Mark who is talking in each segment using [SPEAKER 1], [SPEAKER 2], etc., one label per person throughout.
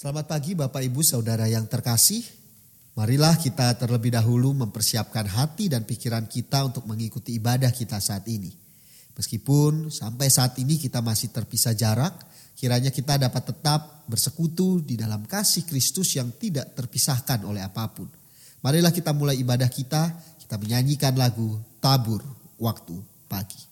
[SPEAKER 1] Selamat pagi Bapak Ibu Saudara yang terkasih. Marilah kita terlebih dahulu mempersiapkan hati dan pikiran kita untuk mengikuti ibadah kita saat ini. Meskipun sampai saat ini kita masih terpisah jarak, kiranya kita dapat tetap bersekutu di dalam kasih Kristus yang tidak terpisahkan oleh apa pun. Marilah kita mulai ibadah kita, kita menyanyikan lagu Tabur Waktu Pagi.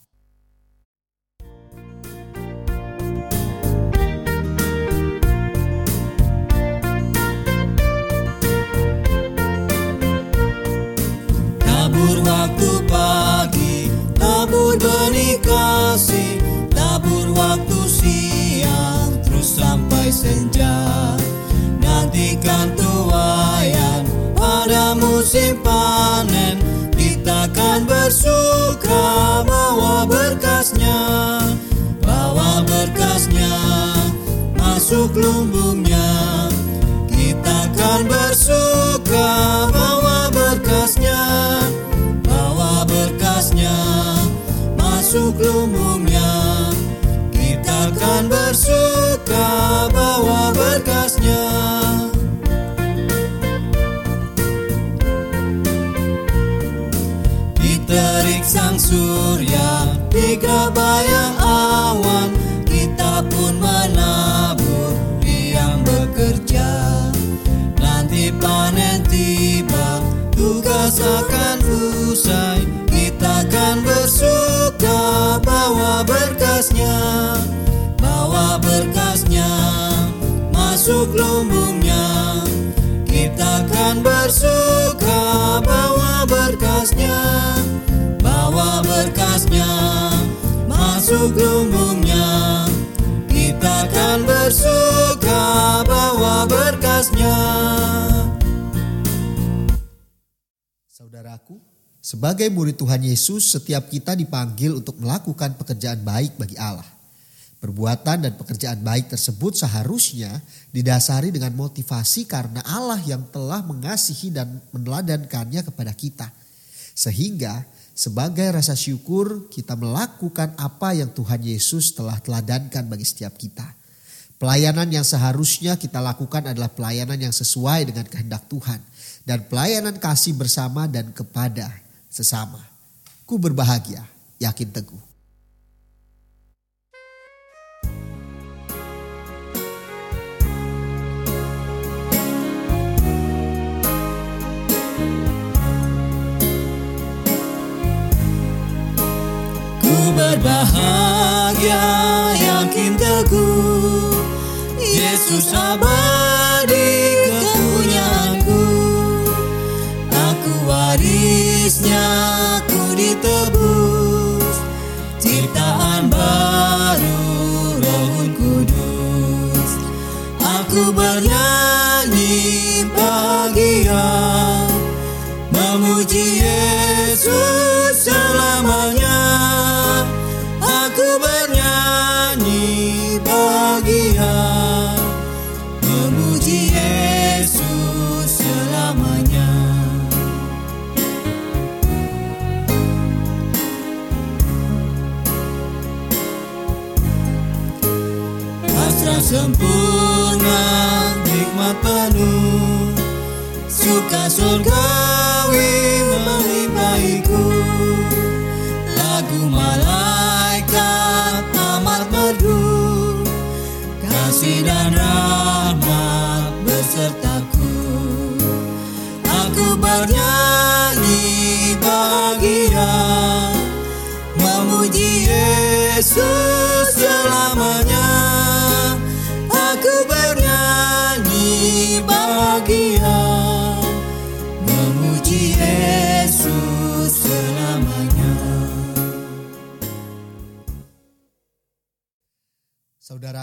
[SPEAKER 2] Tabur waktu pagi, tabur benih kasih, tabur waktu siang, terus sampai senja. Nantikan tuayan pada musim panen, kita akan bersuka bawa berkasnya, bawa berkasnya masuk lumbungnya. Berkasnya Bawa berkasnya masuk lumbungnya Kita akan bersuka bawa berkasnya
[SPEAKER 1] Saudaraku, sebagai murid Tuhan Yesus, setiap kita dipanggil untuk melakukan pekerjaan baik bagi Allah. Perbuatan dan pekerjaan baik tersebut seharusnya didasari dengan motivasi karena Allah yang telah mengasihi dan meneladankannya kepada kita. Sehingga sebagai rasa syukur kita melakukan apa yang Tuhan Yesus telah teladankan bagi setiap kita. Pelayanan yang seharusnya kita lakukan adalah pelayanan yang sesuai dengan kehendak Tuhan dan pelayanan kasih bersama dan kepada sesama. Ku berbahagia, yakin teguh.
[SPEAKER 2] Berbahagia yakin teguh. Yesus abadi kepunyaanku. Aku warisnya ku ditebus. Ciptaan baru roh kudus. Aku bernyanyi bahagia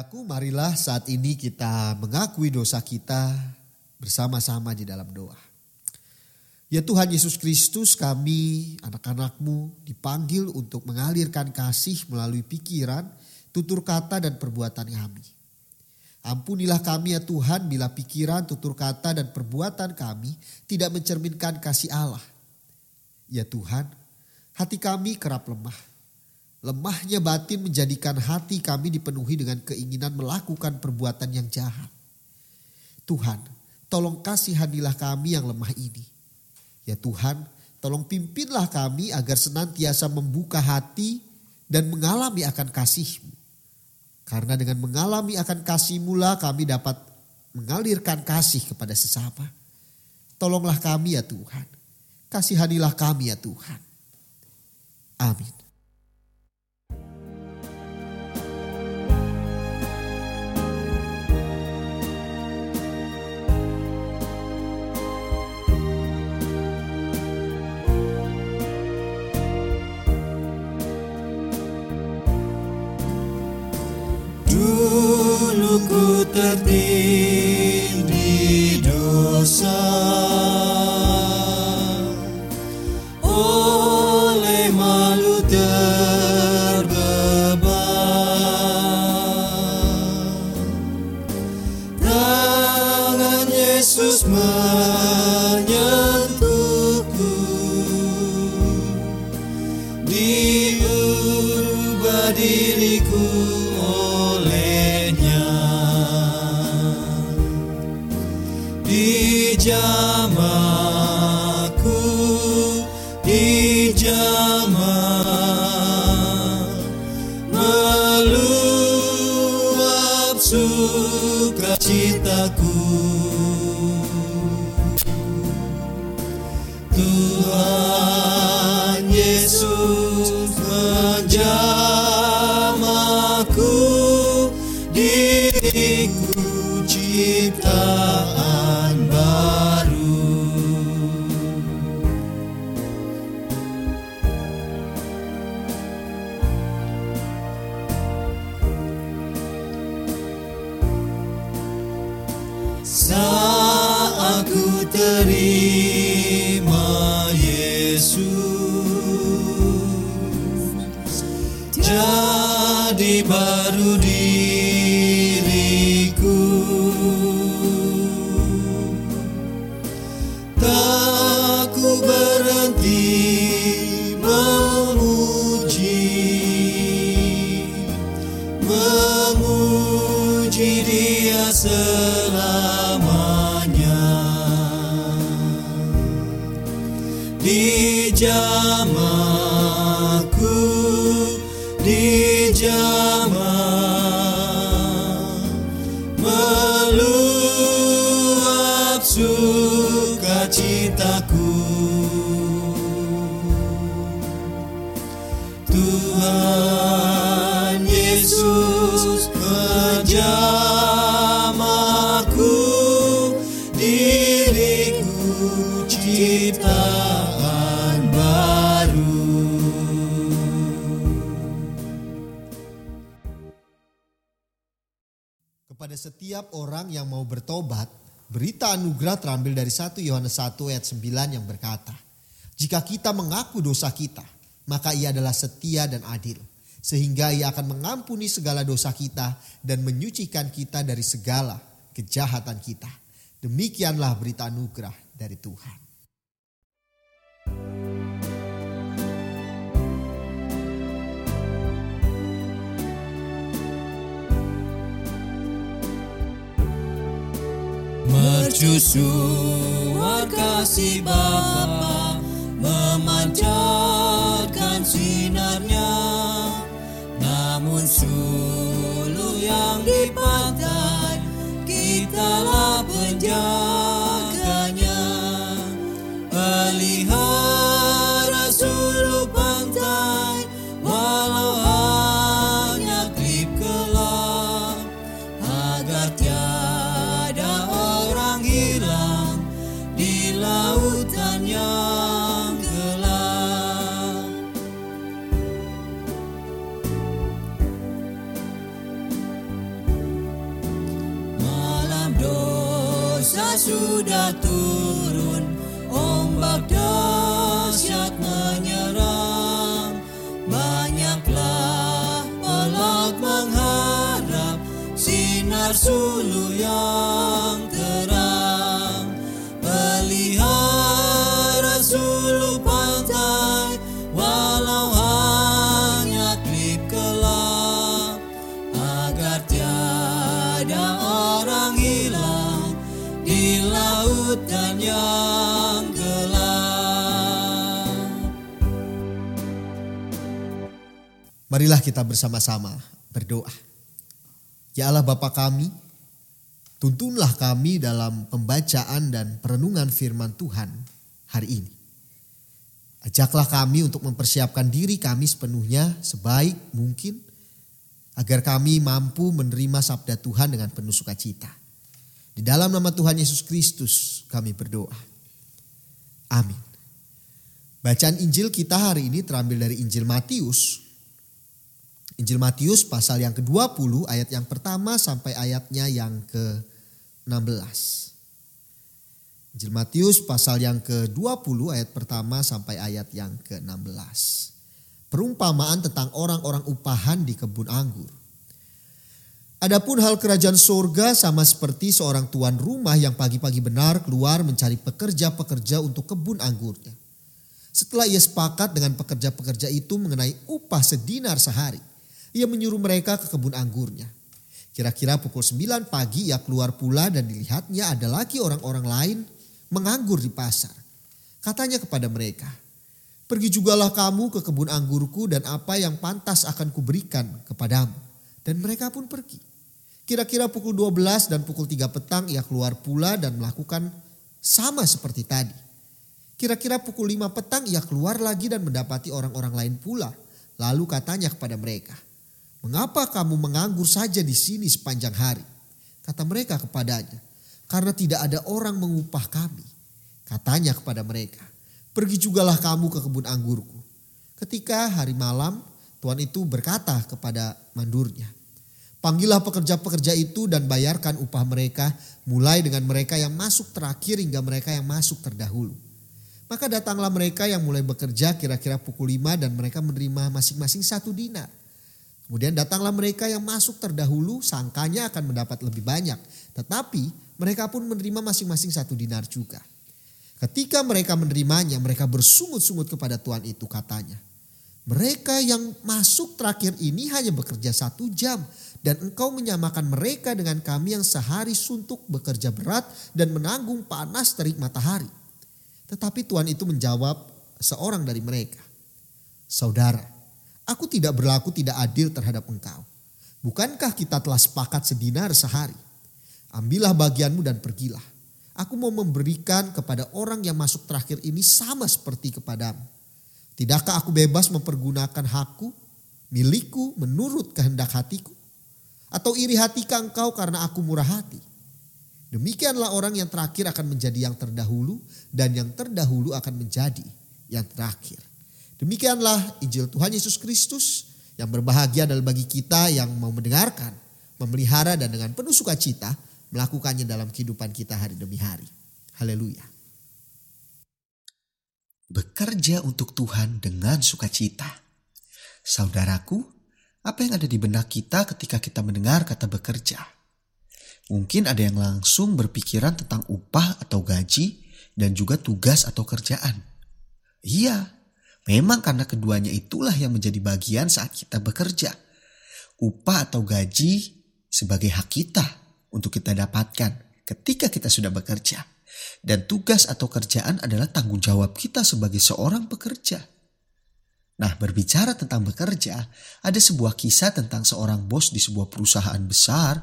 [SPEAKER 1] Saudaraku, marilah saat ini kita mengakui dosa kita bersama-sama di dalam doa. Ya Tuhan Yesus Kristus kami anak-anakmu dipanggil untuk mengalirkan kasih melalui pikiran, tutur kata dan perbuatan kami. Ampunilah kami ya Tuhan bila pikiran, tutur kata dan perbuatan kami tidak mencerminkan kasih Allah. Ya Tuhan, hati kami kerap lemah. Lemahnya batin menjadikan hati kami dipenuhi dengan keinginan melakukan perbuatan yang jahat.
[SPEAKER 3] Tuhan, tolong kasihanilah kami yang lemah ini. Ya Tuhan, tolong pimpinlah kami agar senantiasa membuka hati dan mengalami akan kasih-Mu. Karena dengan mengalami akan kasih-Mu lah kami dapat mengalirkan kasih kepada sesama. Tolonglah kami ya Tuhan. Kasihanilah kami ya Tuhan. Amin.
[SPEAKER 2] Ku tertindih dia
[SPEAKER 3] setiap orang yang mau bertobat, berita anugerah terambil dari 1 Yohanes 1 ayat 9 yang berkata, Jika kita mengaku dosa kita, maka ia adalah setia dan adil. Sehingga ia akan mengampuni segala dosa kita dan menyucikan kita dari segala kejahatan kita. Demikianlah berita anugerah dari Tuhan.
[SPEAKER 2] Mercusuar kasih Bapa memancarkan sinarnya. Namun suluh yang di pantai Kitalah penjaganya sudah turun. Ombak dahsyat menyerang. Banyaklah pelak mengharap Sinar sulu
[SPEAKER 1] Marilah kita bersama-sama berdoa. Ya Allah Bapa kami, tuntunlah kami dalam pembacaan dan perenungan firman Tuhan hari ini. Ajaklah kami untuk mempersiapkan diri kami sepenuhnya sebaik mungkin agar kami mampu menerima sabda Tuhan dengan penuh sukacita. Di dalam nama Tuhan Yesus Kristus kami berdoa. Amin. Bacaan Injil kita hari ini terambil dari Injil Matius Injil Matius pasal yang ke-20 ayat yang pertama sampai ayatnya yang ke-16. Injil Matius pasal yang ke-20 ayat pertama sampai ayat yang ke-16. Perumpamaan tentang orang-orang upahan di kebun anggur. Adapun hal kerajaan sorga sama seperti seorang tuan rumah yang pagi-pagi benar keluar mencari pekerja-pekerja untuk kebun anggurnya. Setelah ia sepakat dengan pekerja-pekerja itu mengenai upah sedinar sehari ia menyuruh mereka ke kebun anggurnya. Kira-kira pukul 9 pagi ia keluar pula dan dilihatnya ada lagi orang-orang lain menganggur di pasar. Katanya kepada mereka, Pergi jugalah kamu ke kebun anggurku dan apa yang pantas akan kuberikan kepadamu. Dan mereka pun pergi. Kira-kira pukul 12 dan pukul 3 petang ia keluar pula dan melakukan sama seperti tadi. Kira-kira pukul 5 petang ia keluar lagi dan mendapati orang-orang lain pula. Lalu katanya kepada mereka, Mengapa kamu menganggur saja di sini sepanjang hari? Kata mereka kepadanya, karena tidak ada orang mengupah kami. Katanya kepada mereka, pergi jugalah kamu ke kebun anggurku. Ketika hari malam, Tuhan itu berkata kepada mandurnya, Panggillah pekerja-pekerja itu dan bayarkan upah mereka mulai dengan mereka yang masuk terakhir hingga mereka yang masuk terdahulu. Maka datanglah mereka yang mulai bekerja kira-kira pukul lima dan mereka menerima masing-masing satu dinar. Kemudian datanglah mereka yang masuk terdahulu, sangkanya akan mendapat lebih banyak. Tetapi mereka pun menerima masing-masing satu dinar juga. Ketika mereka menerimanya, mereka bersungut-sungut kepada Tuhan itu katanya. Mereka yang masuk terakhir ini hanya bekerja satu jam. Dan engkau menyamakan mereka dengan kami yang sehari suntuk bekerja berat dan menanggung panas terik matahari. Tetapi Tuhan itu menjawab seorang dari mereka. Saudara, Aku tidak berlaku tidak adil terhadap engkau. Bukankah kita telah sepakat sedinar sehari? Ambillah bagianmu dan pergilah. Aku mau memberikan kepada orang yang masuk terakhir ini sama seperti kepadamu. Tidakkah aku bebas mempergunakan hakku, milikku menurut kehendak hatiku? Atau iri hatikah engkau karena aku murah hati? Demikianlah orang yang terakhir akan menjadi yang terdahulu dan yang terdahulu akan menjadi yang terakhir. Demikianlah Injil Tuhan Yesus Kristus yang berbahagia adalah bagi kita yang mau mendengarkan, memelihara dan dengan penuh sukacita melakukannya dalam kehidupan kita hari demi hari. Haleluya.
[SPEAKER 4] Bekerja untuk Tuhan dengan sukacita. Saudaraku, apa yang ada di benak kita ketika kita mendengar kata bekerja? Mungkin ada yang langsung berpikiran tentang upah atau gaji dan juga tugas atau kerjaan. Iya, Memang karena keduanya itulah yang menjadi bagian saat kita bekerja. Upah atau gaji sebagai hak kita untuk kita dapatkan ketika kita sudah bekerja. Dan tugas atau kerjaan adalah tanggung jawab kita sebagai seorang pekerja. Nah berbicara tentang bekerja, ada sebuah kisah tentang seorang bos di sebuah perusahaan besar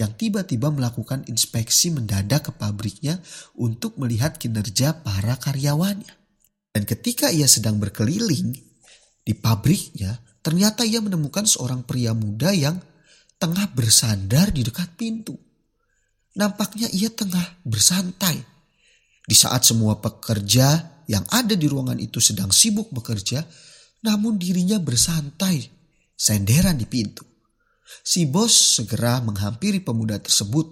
[SPEAKER 4] yang tiba-tiba melakukan inspeksi mendadak ke pabriknya untuk melihat kinerja para karyawannya. Dan ketika ia sedang berkeliling di pabriknya, ternyata ia menemukan seorang pria muda yang tengah bersandar di dekat pintu. Nampaknya ia tengah bersantai. Di saat semua pekerja yang ada di ruangan itu sedang sibuk bekerja, namun dirinya bersantai, senderan di pintu. Si bos segera menghampiri pemuda tersebut.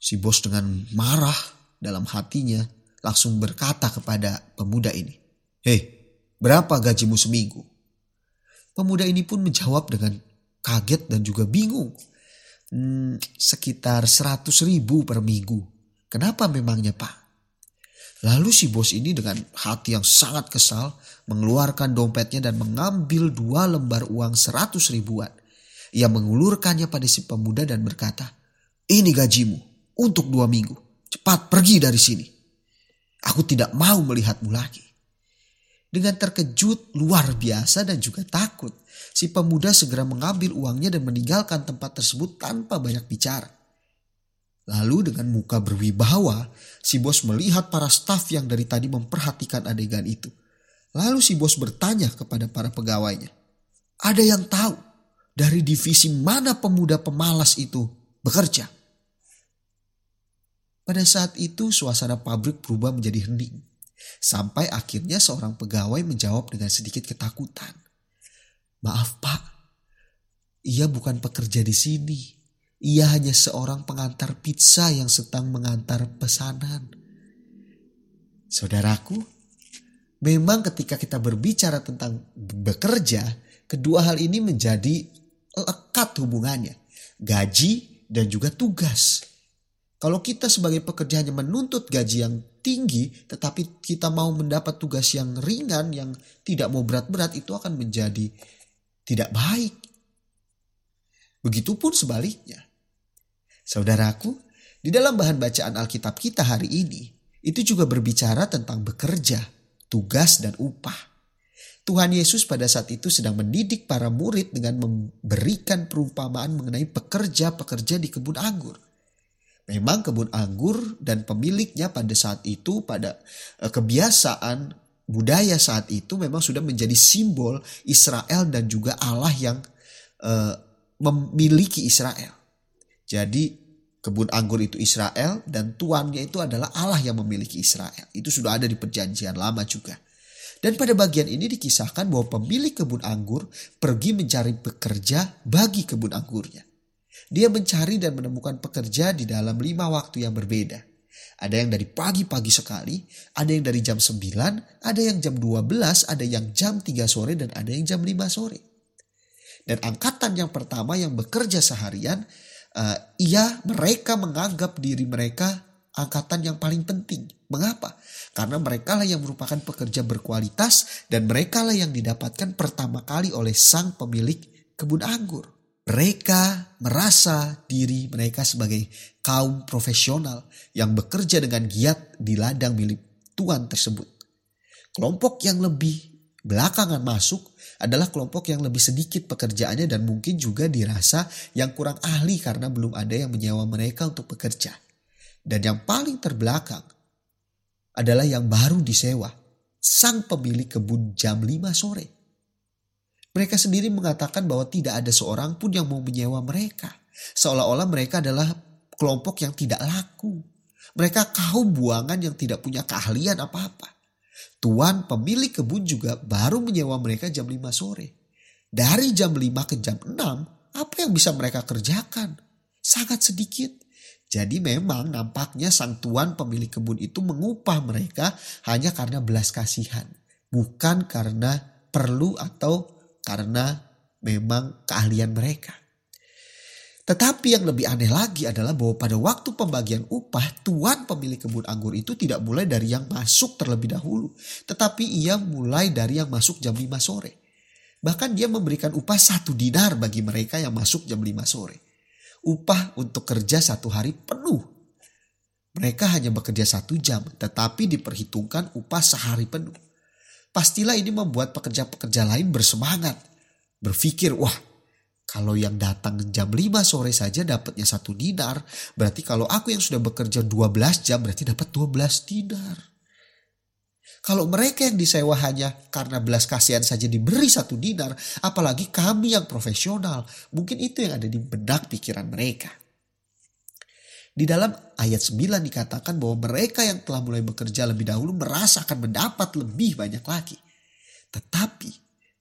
[SPEAKER 4] Si bos dengan marah dalam hatinya langsung berkata kepada pemuda ini, Hei, berapa gajimu seminggu? Pemuda ini pun menjawab dengan kaget dan juga bingung. Hmm, sekitar seratus ribu per minggu. Kenapa memangnya pak? Lalu si bos ini dengan hati yang sangat kesal mengeluarkan dompetnya dan mengambil dua lembar uang seratus ribuan. Ia mengulurkannya pada si pemuda dan berkata, ini gajimu untuk dua minggu.
[SPEAKER 1] Cepat pergi dari sini. Aku tidak mau melihatmu lagi. Dengan terkejut luar biasa dan juga takut, si pemuda segera mengambil uangnya dan meninggalkan tempat tersebut tanpa banyak bicara. Lalu dengan muka berwibawa, si bos melihat para staf yang dari tadi memperhatikan adegan itu. Lalu si bos bertanya kepada para pegawainya, ada yang tahu dari divisi mana pemuda pemalas itu bekerja? Pada saat itu suasana pabrik berubah menjadi hening. Sampai akhirnya seorang pegawai menjawab dengan sedikit ketakutan. Maaf pak, ia bukan pekerja di sini. Ia hanya seorang pengantar pizza yang sedang mengantar pesanan. Saudaraku, memang ketika kita berbicara tentang bekerja, kedua hal ini menjadi lekat hubungannya. Gaji dan juga tugas. Kalau kita sebagai pekerja hanya menuntut gaji yang tinggi, tetapi kita mau mendapat tugas yang ringan, yang tidak mau berat-berat, itu akan menjadi tidak baik. Begitupun sebaliknya. Saudaraku, di dalam bahan bacaan Alkitab kita hari ini, itu juga berbicara tentang bekerja, tugas, dan upah. Tuhan Yesus pada saat itu sedang mendidik para murid dengan memberikan perumpamaan mengenai pekerja-pekerja di kebun anggur. Memang kebun anggur dan pemiliknya pada saat itu pada eh, kebiasaan budaya saat itu memang sudah menjadi simbol Israel dan juga Allah yang uh, memiliki Israel. Jadi kebun anggur itu Israel dan tuannya itu adalah Allah yang memiliki Israel. Itu sudah ada di perjanjian lama juga. Dan pada bagian ini dikisahkan bahwa pemilik kebun anggur pergi mencari pekerja bagi kebun anggurnya. Dia mencari dan menemukan pekerja di dalam lima waktu yang berbeda. Ada yang dari pagi-pagi sekali, ada yang dari jam 9, ada yang jam 12, ada yang jam 3 sore, dan ada yang jam 5 sore. Dan angkatan yang pertama yang bekerja seharian, uh, ia mereka menganggap diri mereka angkatan yang paling penting. Mengapa? Karena mereka lah yang merupakan pekerja berkualitas dan mereka lah yang didapatkan pertama kali oleh sang pemilik kebun anggur. Mereka merasa diri mereka sebagai kaum profesional yang bekerja dengan giat di ladang milik Tuhan tersebut. Kelompok yang lebih belakangan masuk adalah kelompok yang lebih sedikit pekerjaannya dan mungkin juga dirasa yang kurang ahli karena belum ada yang menyewa mereka untuk bekerja. Dan yang paling terbelakang adalah yang baru disewa, sang pemilik kebun jam 5 sore. Mereka sendiri mengatakan bahwa tidak ada seorang pun yang mau menyewa mereka. Seolah-olah mereka adalah kelompok yang tidak laku. Mereka kaum buangan yang tidak punya keahlian apa-apa. Tuan pemilik kebun juga baru menyewa mereka jam 5 sore. Dari jam 5 ke jam 6, apa yang bisa mereka kerjakan? Sangat sedikit. Jadi memang nampaknya sang tuan pemilik kebun itu mengupah mereka hanya karena belas kasihan. Bukan karena perlu atau karena memang keahlian mereka. Tetapi yang lebih aneh lagi adalah bahwa pada waktu pembagian upah, tuan pemilik kebun anggur itu tidak mulai dari yang masuk terlebih dahulu. Tetapi ia mulai dari yang masuk jam 5 sore. Bahkan dia memberikan upah satu dinar bagi mereka yang masuk jam 5 sore. Upah untuk kerja satu hari penuh. Mereka hanya bekerja satu jam, tetapi diperhitungkan upah sehari penuh. Pastilah ini membuat pekerja-pekerja lain bersemangat. Berpikir, wah kalau yang datang jam 5 sore saja dapatnya satu dinar. Berarti kalau aku yang sudah bekerja 12 jam berarti dapat 12 dinar. Kalau mereka yang disewa hanya karena belas kasihan saja diberi satu dinar, apalagi kami yang profesional, mungkin itu yang ada di benak pikiran mereka. Di dalam ayat 9 dikatakan bahwa mereka yang telah mulai bekerja lebih dahulu merasa akan mendapat lebih banyak lagi. Tetapi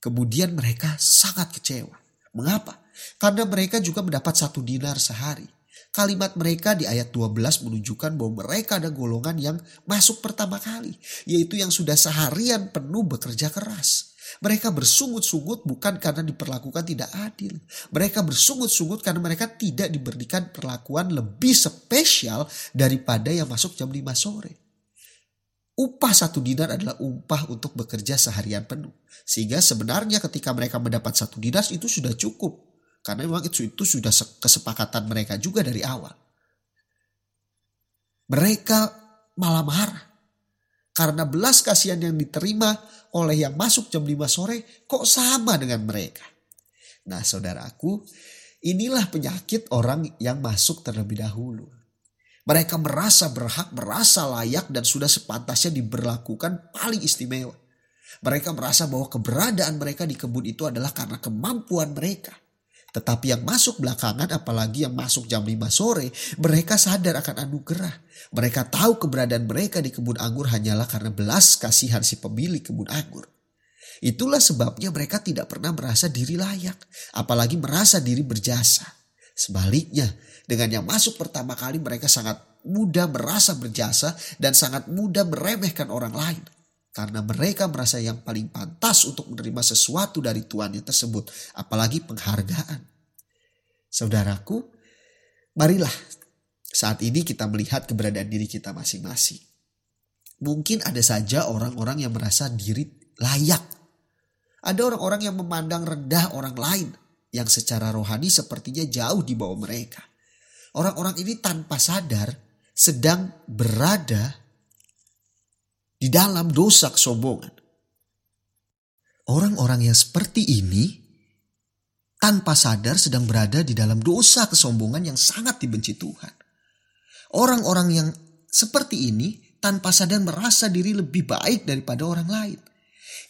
[SPEAKER 1] kemudian mereka sangat kecewa. Mengapa? Karena mereka juga mendapat satu dinar sehari. Kalimat mereka di ayat 12 menunjukkan bahwa mereka ada golongan yang masuk pertama kali. Yaitu yang sudah seharian penuh bekerja keras. Mereka bersungut-sungut bukan karena diperlakukan tidak adil. Mereka bersungut-sungut karena mereka tidak diberikan perlakuan lebih spesial daripada yang masuk jam 5 sore. Upah satu dinar adalah upah untuk bekerja seharian penuh. Sehingga sebenarnya ketika mereka mendapat satu dinar itu sudah cukup. Karena memang itu, itu sudah kesepakatan mereka juga dari awal. Mereka malah marah. Karena belas kasihan yang diterima oleh yang masuk jam 5 sore kok sama dengan mereka. Nah saudaraku, inilah penyakit orang yang masuk terlebih dahulu. Mereka merasa berhak, merasa layak dan sudah sepantasnya diberlakukan paling istimewa. Mereka merasa bahwa keberadaan mereka di kebun itu adalah karena kemampuan mereka. Tetapi yang masuk belakangan apalagi yang masuk jam 5 sore mereka sadar akan anugerah. Mereka tahu keberadaan mereka di kebun anggur hanyalah karena belas kasihan si pemilik kebun anggur. Itulah sebabnya mereka tidak pernah merasa diri layak. Apalagi merasa diri berjasa. Sebaliknya dengan yang masuk pertama kali mereka sangat mudah merasa berjasa dan sangat mudah meremehkan orang lain karena mereka merasa yang paling pantas untuk menerima sesuatu dari tuannya tersebut, apalagi penghargaan. Saudaraku, marilah saat ini kita melihat keberadaan diri kita masing-masing. Mungkin ada saja orang-orang yang merasa diri layak. Ada orang-orang yang memandang rendah orang lain yang secara rohani sepertinya jauh di bawah mereka. Orang-orang ini tanpa sadar sedang berada di dalam dosa kesombongan. Orang-orang yang seperti ini tanpa sadar sedang berada di dalam dosa kesombongan yang sangat dibenci Tuhan. Orang-orang yang seperti ini tanpa sadar merasa diri lebih baik daripada orang lain.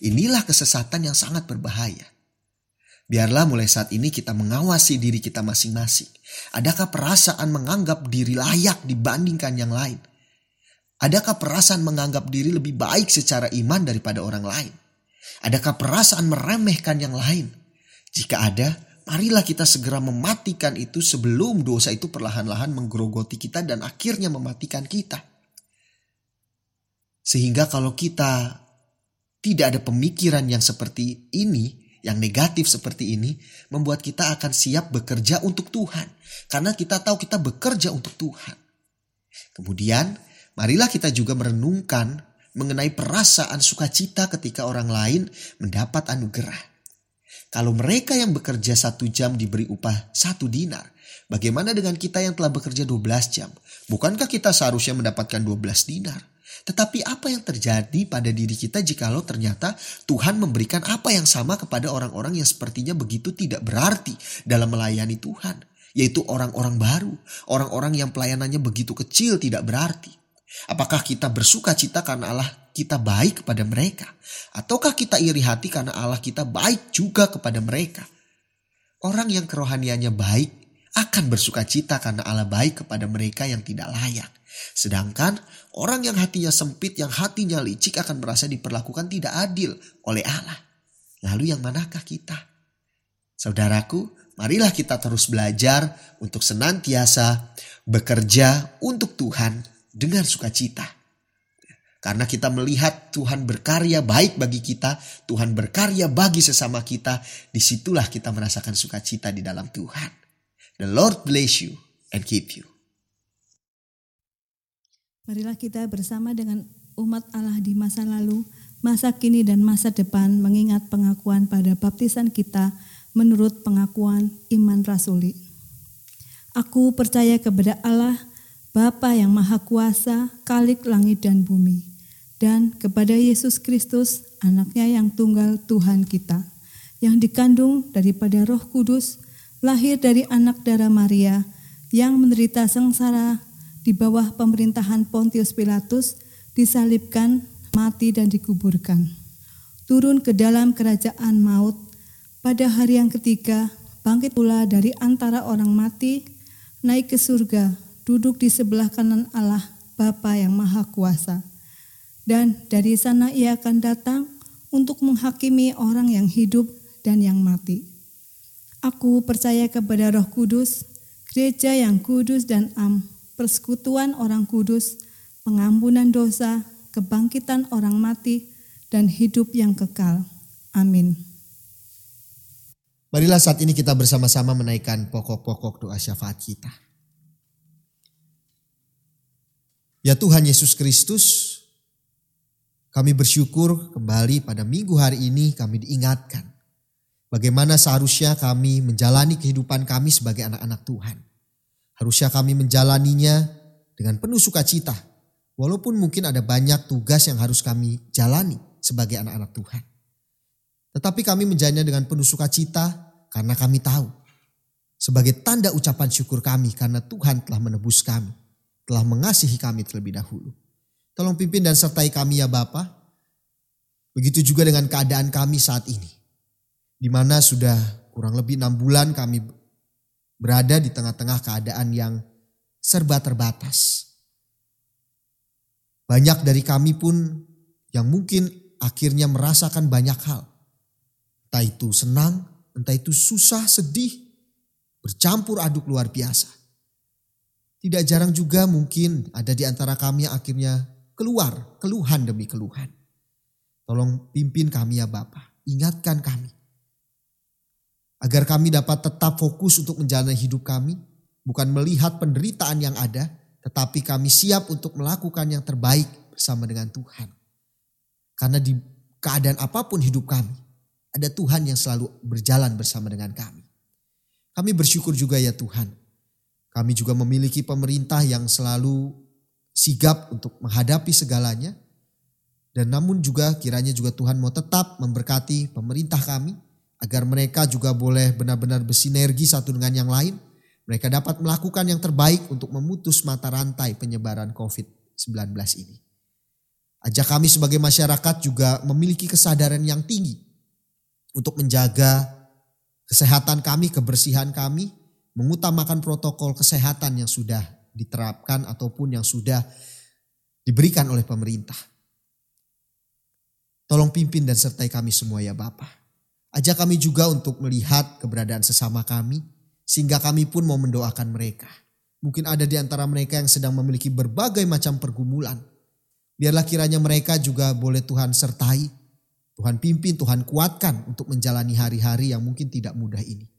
[SPEAKER 1] Inilah kesesatan yang sangat berbahaya. Biarlah mulai saat ini kita mengawasi diri kita masing-masing. Adakah perasaan menganggap diri layak dibandingkan yang lain? Adakah perasaan menganggap diri lebih baik secara iman daripada orang lain? Adakah perasaan meremehkan yang lain? Jika ada, marilah kita segera mematikan itu sebelum dosa itu perlahan-lahan menggerogoti kita dan akhirnya mematikan kita. Sehingga kalau kita tidak ada pemikiran yang seperti ini, yang negatif seperti ini, membuat kita akan siap bekerja untuk Tuhan. Karena kita tahu kita bekerja untuk Tuhan. Kemudian marilah kita juga merenungkan mengenai perasaan sukacita ketika orang lain mendapat anugerah. Kalau mereka yang bekerja satu jam diberi upah satu dinar, bagaimana dengan kita yang telah bekerja 12 jam? Bukankah kita seharusnya mendapatkan 12 dinar? Tetapi apa yang terjadi pada diri kita jikalau ternyata Tuhan memberikan apa yang sama kepada orang-orang yang sepertinya begitu tidak berarti dalam melayani Tuhan, yaitu orang-orang baru, orang-orang yang pelayanannya begitu kecil tidak berarti. Apakah kita bersuka cita karena Allah kita baik kepada mereka? Ataukah kita iri hati karena Allah kita baik juga kepada mereka? Orang yang kerohaniannya baik akan bersuka cita karena Allah baik kepada mereka yang tidak layak. Sedangkan orang yang hatinya sempit, yang hatinya licik akan merasa diperlakukan tidak adil oleh Allah. Lalu yang manakah kita? Saudaraku, marilah kita terus belajar untuk senantiasa bekerja untuk Tuhan dengan sukacita. Karena kita melihat Tuhan berkarya baik bagi kita, Tuhan berkarya bagi sesama kita, di situlah kita merasakan sukacita di dalam Tuhan. The Lord bless you and keep you.
[SPEAKER 5] Marilah kita bersama dengan umat Allah di masa lalu, masa kini dan masa depan mengingat pengakuan pada baptisan kita menurut pengakuan iman rasuli. Aku percaya kepada Allah, Bapa yang Maha Kuasa, Kalik langit dan bumi, dan kepada Yesus Kristus, anaknya yang tunggal Tuhan kita, yang dikandung daripada roh kudus, lahir dari anak darah Maria, yang menderita sengsara di bawah pemerintahan Pontius Pilatus, disalibkan, mati dan dikuburkan. Turun ke dalam kerajaan maut, pada hari yang ketiga, bangkit pula dari antara orang mati, naik ke surga, duduk di sebelah kanan Allah Bapa yang Maha Kuasa. Dan dari sana ia akan datang untuk menghakimi orang yang hidup dan yang mati. Aku percaya kepada Roh Kudus, gereja yang kudus dan am, persekutuan orang kudus, pengampunan dosa, kebangkitan orang mati, dan hidup yang kekal. Amin.
[SPEAKER 3] Marilah saat ini kita bersama-sama menaikkan pokok-pokok doa syafaat kita. Ya Tuhan Yesus Kristus, kami bersyukur kembali pada minggu hari ini kami diingatkan. Bagaimana seharusnya kami menjalani kehidupan kami sebagai anak-anak Tuhan. Harusnya kami menjalaninya
[SPEAKER 1] dengan penuh sukacita. Walaupun mungkin ada banyak tugas yang harus kami jalani sebagai anak-anak Tuhan. Tetapi kami menjalannya dengan penuh sukacita karena kami tahu. Sebagai tanda ucapan syukur kami karena Tuhan telah menebus kami. Telah mengasihi kami terlebih dahulu. Tolong pimpin dan sertai kami ya Bapa. Begitu juga dengan keadaan kami saat ini. Di mana sudah kurang lebih enam bulan kami berada di tengah-tengah keadaan yang serba terbatas. Banyak dari kami pun yang mungkin akhirnya merasakan banyak hal. Entah itu senang, entah itu susah, sedih, bercampur aduk luar biasa. Tidak jarang juga mungkin ada di antara kami yang akhirnya keluar keluhan demi keluhan. Tolong pimpin kami ya Bapak, ingatkan kami. Agar kami dapat tetap fokus untuk menjalani hidup kami, bukan melihat penderitaan yang ada, tetapi kami siap untuk melakukan yang terbaik bersama dengan Tuhan. Karena di keadaan apa pun hidup kami, ada Tuhan yang selalu berjalan bersama dengan kami. Kami bersyukur juga ya Tuhan. Kami juga memiliki pemerintah yang selalu sigap untuk menghadapi segalanya. Dan namun juga kiranya juga Tuhan mau tetap memberkati pemerintah kami agar mereka juga boleh benar-benar bersinergi satu dengan yang lain. Mereka dapat melakukan yang terbaik untuk memutus mata rantai penyebaran COVID-19 ini. Ajak kami sebagai masyarakat juga memiliki kesadaran yang tinggi untuk menjaga kesehatan kami, kebersihan kami, mengutamakan protokol kesehatan yang sudah diterapkan ataupun yang sudah diberikan oleh pemerintah. Tolong pimpin dan sertai kami semua ya Bapak. Ajak kami juga untuk melihat keberadaan sesama kami sehingga kami pun mau mendoakan mereka. Mungkin ada di antara mereka yang sedang memiliki berbagai macam pergumulan. Biarlah kiranya mereka juga boleh Tuhan sertai, Tuhan pimpin, Tuhan kuatkan untuk menjalani hari-hari yang mungkin tidak mudah ini.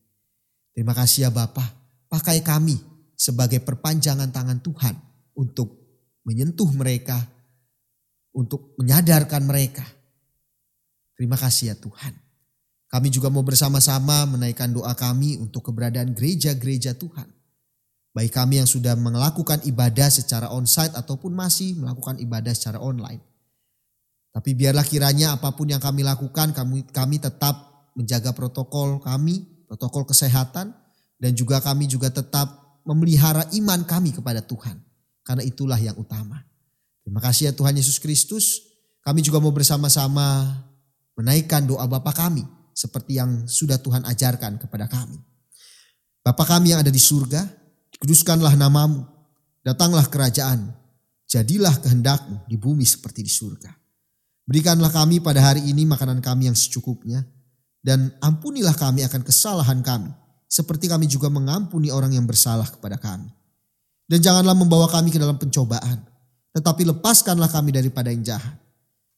[SPEAKER 1] Terima kasih ya Bapak, pakai kami sebagai perpanjangan tangan Tuhan untuk menyentuh mereka, untuk menyadarkan mereka. Terima kasih ya Tuhan. Kami juga mau bersama-sama menaikkan doa kami untuk keberadaan gereja-gereja Tuhan. Baik kami yang sudah melakukan ibadah secara onsite ataupun masih melakukan ibadah secara online. Tapi biarlah kiranya apa pun yang kami lakukan, kami, kami tetap menjaga protokol kami, protokol kesehatan, dan juga kami juga tetap memelihara iman kami kepada Tuhan. Karena itulah yang utama. Terima kasih ya Tuhan Yesus Kristus. Kami juga mau bersama-sama menaikkan doa Bapa kami. Seperti yang sudah Tuhan ajarkan kepada kami. Bapa kami yang ada di surga, dikuduskanlah namamu. Datanglah kerajaan, jadilah kehendakmu di bumi seperti di surga. Berikanlah kami pada hari ini makanan kami yang secukupnya. Dan ampunilah kami akan kesalahan kami seperti kami juga mengampuni orang yang bersalah kepada kami. Dan janganlah membawa kami ke dalam pencobaan, tetapi lepaskanlah kami daripada yang jahat.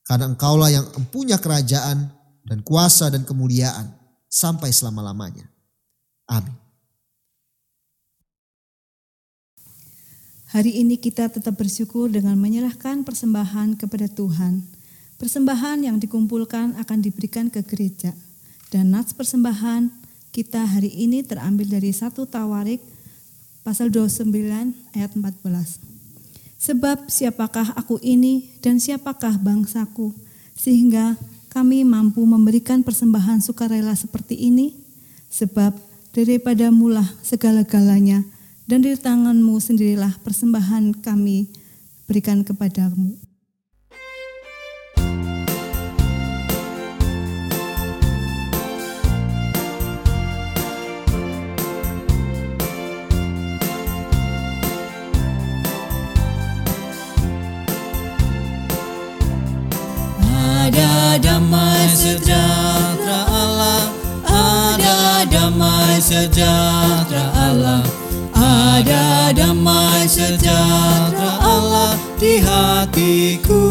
[SPEAKER 1] Karena engkaulah yang empunya kerajaan dan kuasa dan kemuliaan sampai selama-lamanya. Amin.
[SPEAKER 5] Hari ini kita tetap bersyukur dengan menyerahkan persembahan kepada Tuhan. Persembahan yang dikumpulkan akan diberikan ke gereja. Dan nats persembahan kita hari ini terambil dari satu Tawarik pasal 29 ayat 14. Sebab siapakah aku ini dan siapakah bangsaku sehingga kami mampu memberikan persembahan sukarela seperti ini? Sebab daripada mulah segala-galanya dan dari tanganmu sendirilah persembahan kami berikan kepadamu.
[SPEAKER 2] Sejahtera Allah. Ada damai sejahtera Allah di hatiku.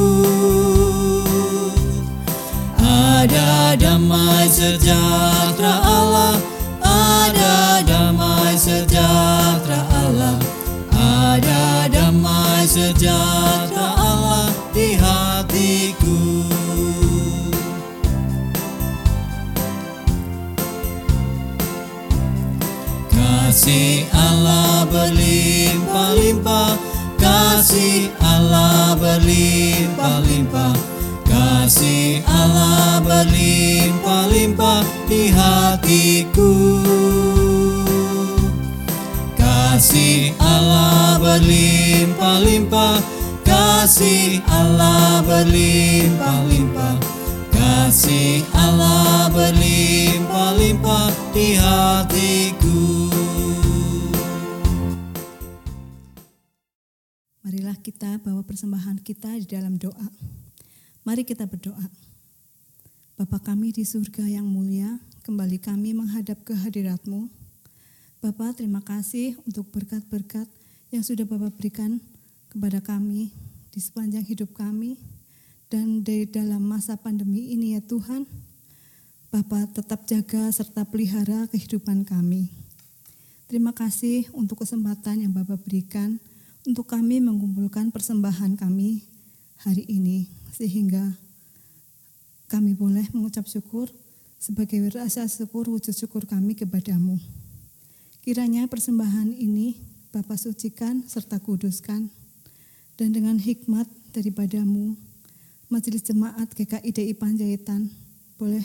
[SPEAKER 2] Ada damai sejahtera Allah. Ada damai sejahtera Allah. Ada damai sejahtera Allah di hatiku Kasih Allah berlimpah-limpah. Kasih Allah berlimpah-limpah. Kasih Allah berlimpah-limpah di hatiku. Kasih Allah berlimpah-limpah. Kasih Allah berlimpah-limpah. Kasih Allah berlimpah-limpah di hatiku
[SPEAKER 5] kita bawa persembahan kita di dalam doa. Mari kita berdoa. Bapa kami di surga yang mulia, kembali kami menghadap ke hadiratmu. Bapak terima kasih untuk berkat-berkat yang sudah Bapak berikan kepada kami di sepanjang hidup kami. Dan dari dalam masa pandemi ini ya Tuhan, Bapak tetap jaga serta pelihara kehidupan kami. Terima kasih untuk kesempatan yang Bapak berikan untuk kami mengumpulkan persembahan kami hari ini sehingga kami boleh mengucap syukur sebagai rasa syukur wujud syukur kami kepadamu. Kiranya persembahan ini Bapak sucikan serta kuduskan dan dengan hikmat daripadamu Majelis Jemaat GKIDI Panjaitan boleh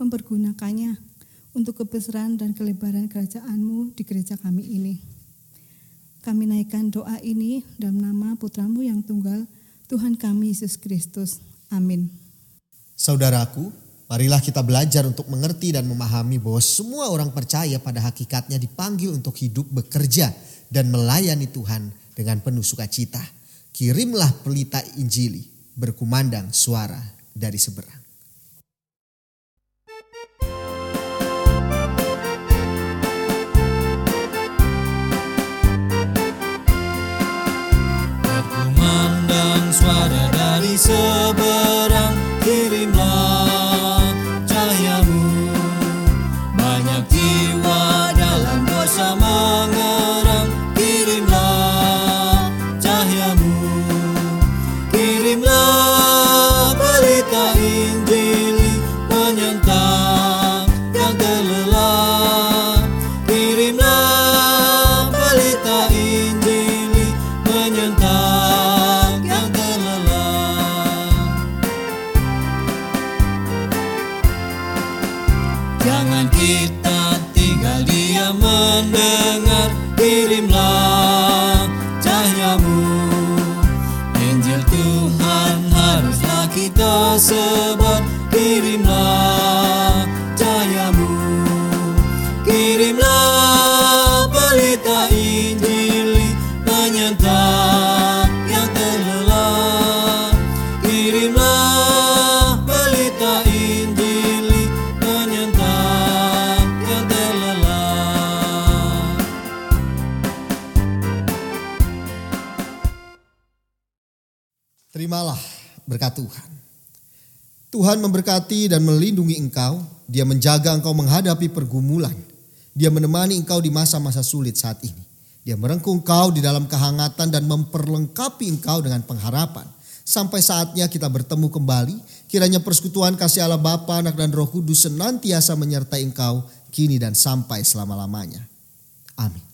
[SPEAKER 5] mempergunakannya untuk kebesaran dan kelebaran kerajaanmu di gereja kami ini. Kami naikkan doa ini dalam nama putramu yang tunggal, Tuhan kami Yesus Kristus. Amin.
[SPEAKER 1] Saudaraku, marilah kita belajar untuk mengerti dan memahami bahwa semua orang percaya pada hakikatnya dipanggil untuk hidup bekerja dan melayani Tuhan dengan penuh sukacita. Kirimlah pelita Injili berkumandang suara dari seberang.
[SPEAKER 2] Suara dari seberang Kirimlah mendengar
[SPEAKER 1] Tuhan. Tuhan memberkati dan melindungi engkau. Dia menjaga engkau menghadapi pergumulan. Dia menemani engkau di masa-masa sulit saat ini. Dia merengkuh engkau di dalam kehangatan dan memperlengkapi engkau dengan pengharapan. Sampai saatnya kita bertemu kembali. Kiranya persekutuan kasih Allah Bapa, Anak dan Roh Kudus senantiasa menyertai engkau kini dan sampai selama-lamanya. Amin.